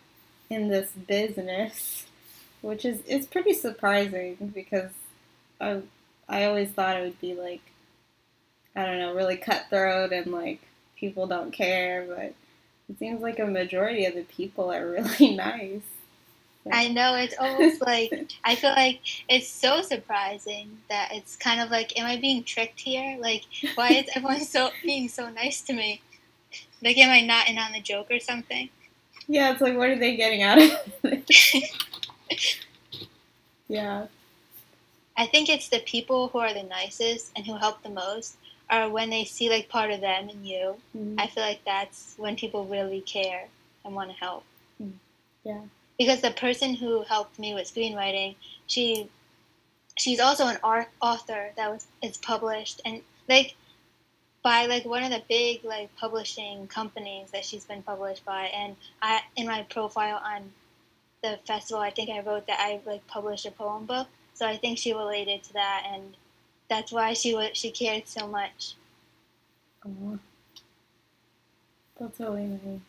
in this business which is it's pretty surprising because I I always thought it would be like I don't know really cutthroat and like people don't care, but it seems like a majority of the people are really nice. I know it's almost like I feel like it's so surprising that it's kind of like, am I being tricked here? Like, why is everyone so being so nice to me? Like, am I not in on the joke or something? Yeah, it's like what are they getting out of it? yeah. I think it's the people who are the nicest and who help the most are when they see like part of them in you. Mm. I feel like that's when people really care and want to help. Yeah. Because the person who helped me with screenwriting, she she's also an art author that was is published and like by like one of the big like publishing companies that she's been published by and I in my profile on the festival I think I wrote that I like published a poem book. So I think she related to that and that's why she would she cared so much. Aw. That's really nice.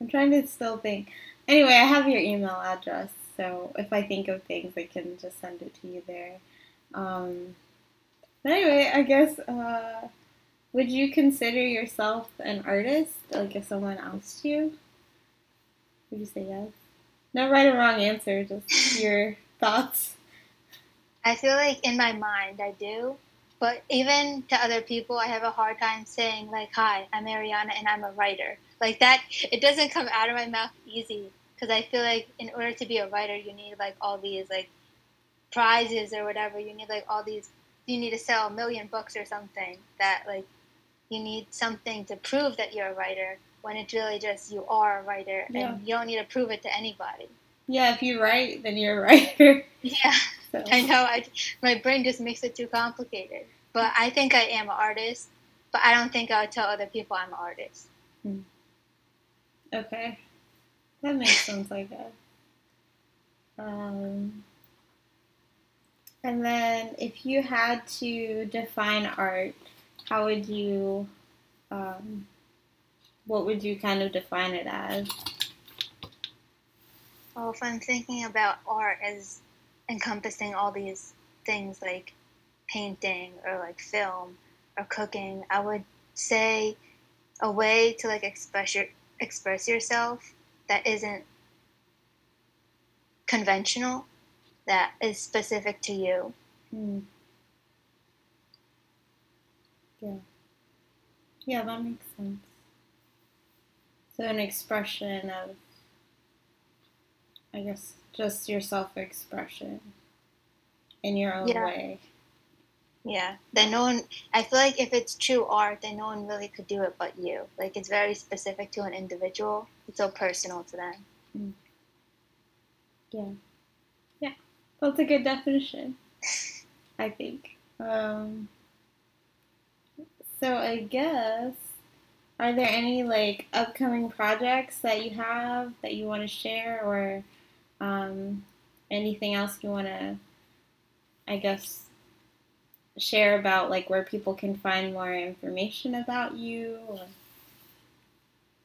I'm trying to still think. Anyway, I have your email address, so if I think of things, I can just send it to you there. Um, but anyway, I guess, uh, would you consider yourself an artist? Like if someone asked you? Would you say yes? No right or wrong answer, just your thoughts. I feel like in my mind I do, but even to other people, I have a hard time saying like, "Hi, I'm Ariana and I'm a writer." Like that, it doesn't come out of my mouth easy because I feel like in order to be a writer, you need like all these like prizes or whatever. You need like all these. You need to sell a million books or something. That like you need something to prove that you're a writer. When it's really just you are a writer, Yeah. and you don't need to prove it to anybody. Yeah, if you write, then you're a writer. Yeah. So. I know. I, my brain just makes it too complicated. But I think I am an artist. But I don't think I'll tell other people I'm an artist. Okay. That makes sense, I guess. Um, and then if you had to define art, how would you, um, what would you kind of define it as? Well, if I'm thinking about art as encompassing all these things like painting or like film or cooking, I would say a way to like express your express yourself that isn't conventional, that is specific to you. Hmm. Yeah. Yeah, that makes sense. So an expression of, I guess, just your self-expression in your own Yeah. way. Yeah, that no one. I feel like if it's true art, then no one really could do it but you. Like it's very specific to an individual. It's so personal to them. Yeah. Yeah. That's a good definition, I think. Um, so I guess, are there any like upcoming projects that you have that you want to share or um, anything else you want to, I guess, share about like where people can find more information about you? Or...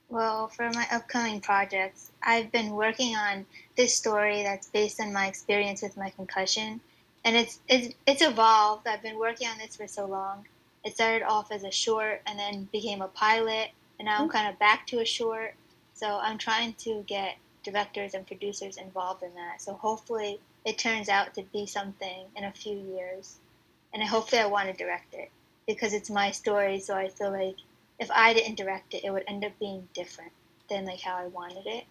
Well, for my upcoming projects, I've been working on this story that's based on my experience with my concussion, and it's it's it's evolved. I've been working on this for so long. It started off as a short, and then became a pilot, and now I'm kind of back to a short. So I'm trying to get directors and producers involved in that. So hopefully, it turns out to be something in a few years, and hopefully, I want to direct it because it's my story. So I feel like if I didn't direct it, it would end up being different than like how I wanted it.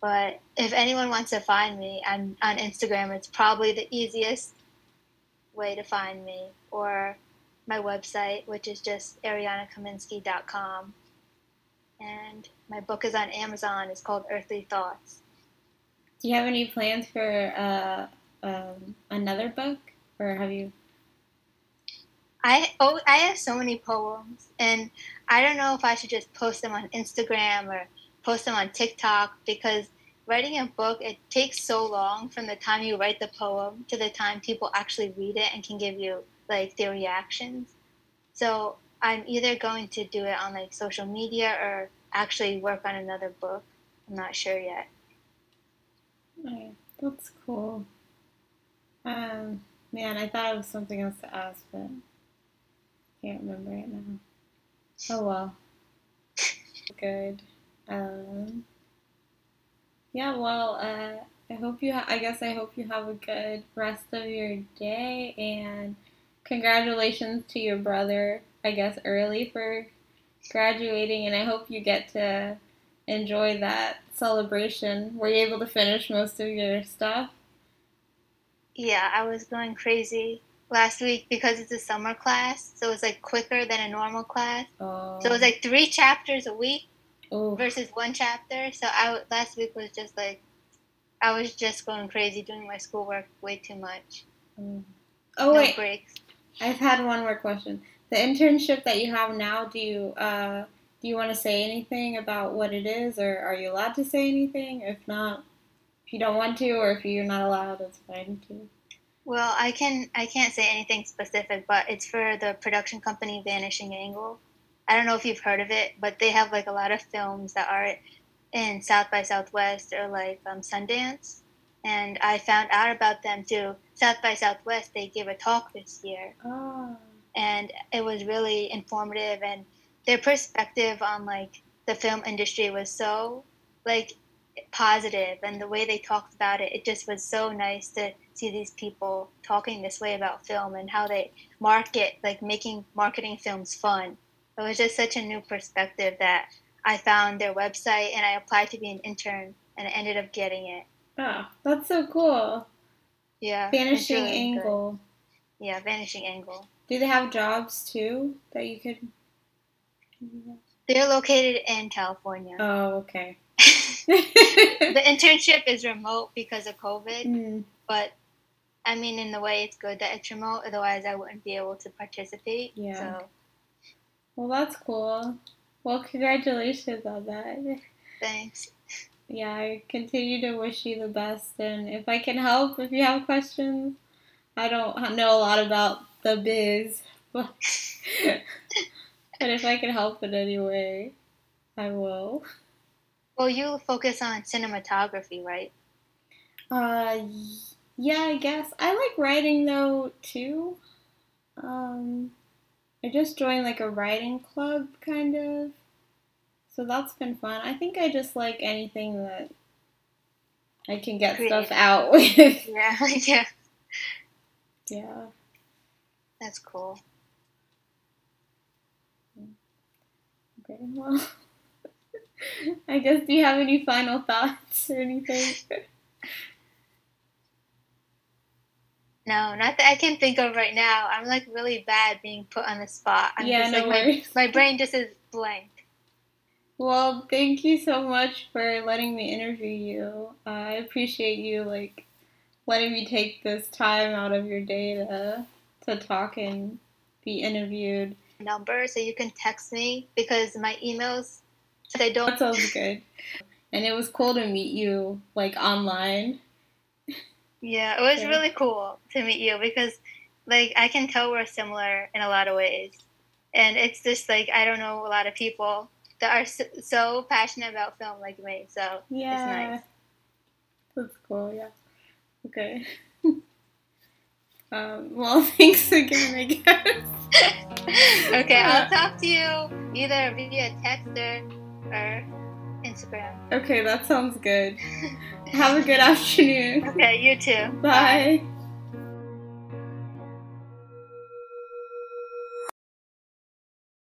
But if anyone wants to find me, I'm on Instagram. It's probably the easiest way to find me, or my website, which is just arianakaminsky.com. And my book is on Amazon. It's called Earthly Thoughts. Do you have any plans for uh, um, another book, or have you? I oh I have so many poems, and I don't know if I should just post them on Instagram or post them on TikTok because writing a book it takes so long from the time you write the poem to the time people actually read it and can give you like their reactions. So I'm either going to do it on like social media or actually work on another book. I'm not sure yet. Oh, that's cool. Um, man, I thought it was something else to ask, but can't remember it now. Oh well. Good. Um, yeah, well, uh, I hope you. Ha- I guess I hope you have a good rest of your day, and congratulations to your brother. I guess early for graduating, and I hope you get to enjoy that celebration. Were you able to finish most of your stuff? Yeah, I was going crazy last week because it's a summer class, so it's like quicker than a normal class. Oh. So it was like three chapters a week versus one chapter. So I last week was just like I was just going crazy doing my schoolwork way too much. Mm. Oh no wait, breaks. I've had one more question. The internship that you have now, do you uh, do you want to say anything about what it is, or are you allowed to say anything? If not, if you don't want to, or if you're not allowed, it's fine too. Well, I can I can't say anything specific, but it's for the production company Vanishing Angle. I don't know if you've heard of it, but they have like a lot of films that are in South by Southwest or like um, Sundance. And I found out about them too. South by Southwest, they gave a talk this year, Oh. And it was really informative. And their perspective on like the film industry was so like positive, and the way they talked about it, it just was so nice to see these people talking this way about film and how they market, like making marketing films fun. It was just such a new perspective that I found their website and I applied to be an intern and I ended up getting it. Oh, that's so cool. Yeah. Vanishing really Angle. Good. Yeah, Vanishing Angle. Do they have jobs too that you could? They're located in California. Oh, okay. the internship is remote because of COVID, mm. but I mean, in the way, it's good that it's remote. Otherwise, I wouldn't be able to participate. Yeah. So. Well, that's cool. Well, congratulations on that. Thanks. Yeah, I continue to wish you the best, and if I can help, if you have questions, I don't know a lot about the biz, but, if I can help in any way, I will. Well, you focus on cinematography, right? Uh, yeah, I guess. I like writing though too. Um, I just joined like a writing club kind of. So that's been fun. I think I just like anything that I can get Creative. stuff out with. Yeah, yeah. Yeah. That's cool. Okay, well. I guess do you have any final thoughts or anything? No, not that I can think of right now. I'm like really bad being put on the spot. I'm yeah, just, no like, worries. My, my brain just is blank. Well, thank you so much for letting me interview you. Uh, I appreciate you like letting me take this time out of your day to to talk and be interviewed. Number so you can text me because my emails they don't. That sounds good. And it was cool to meet you like online. Yeah, it was yeah. really cool to meet you because like I can tell we're similar in a lot of ways. And it's just like I don't know a lot of people that are so, so passionate about film like me. So yeah, it's nice. That's cool. Yeah. Okay. Um, well, thanks again, I guess. okay, I'll talk to you either via text or, or Instagram. Okay, that sounds good. Have a good afternoon. Okay, you too. Bye. Bye.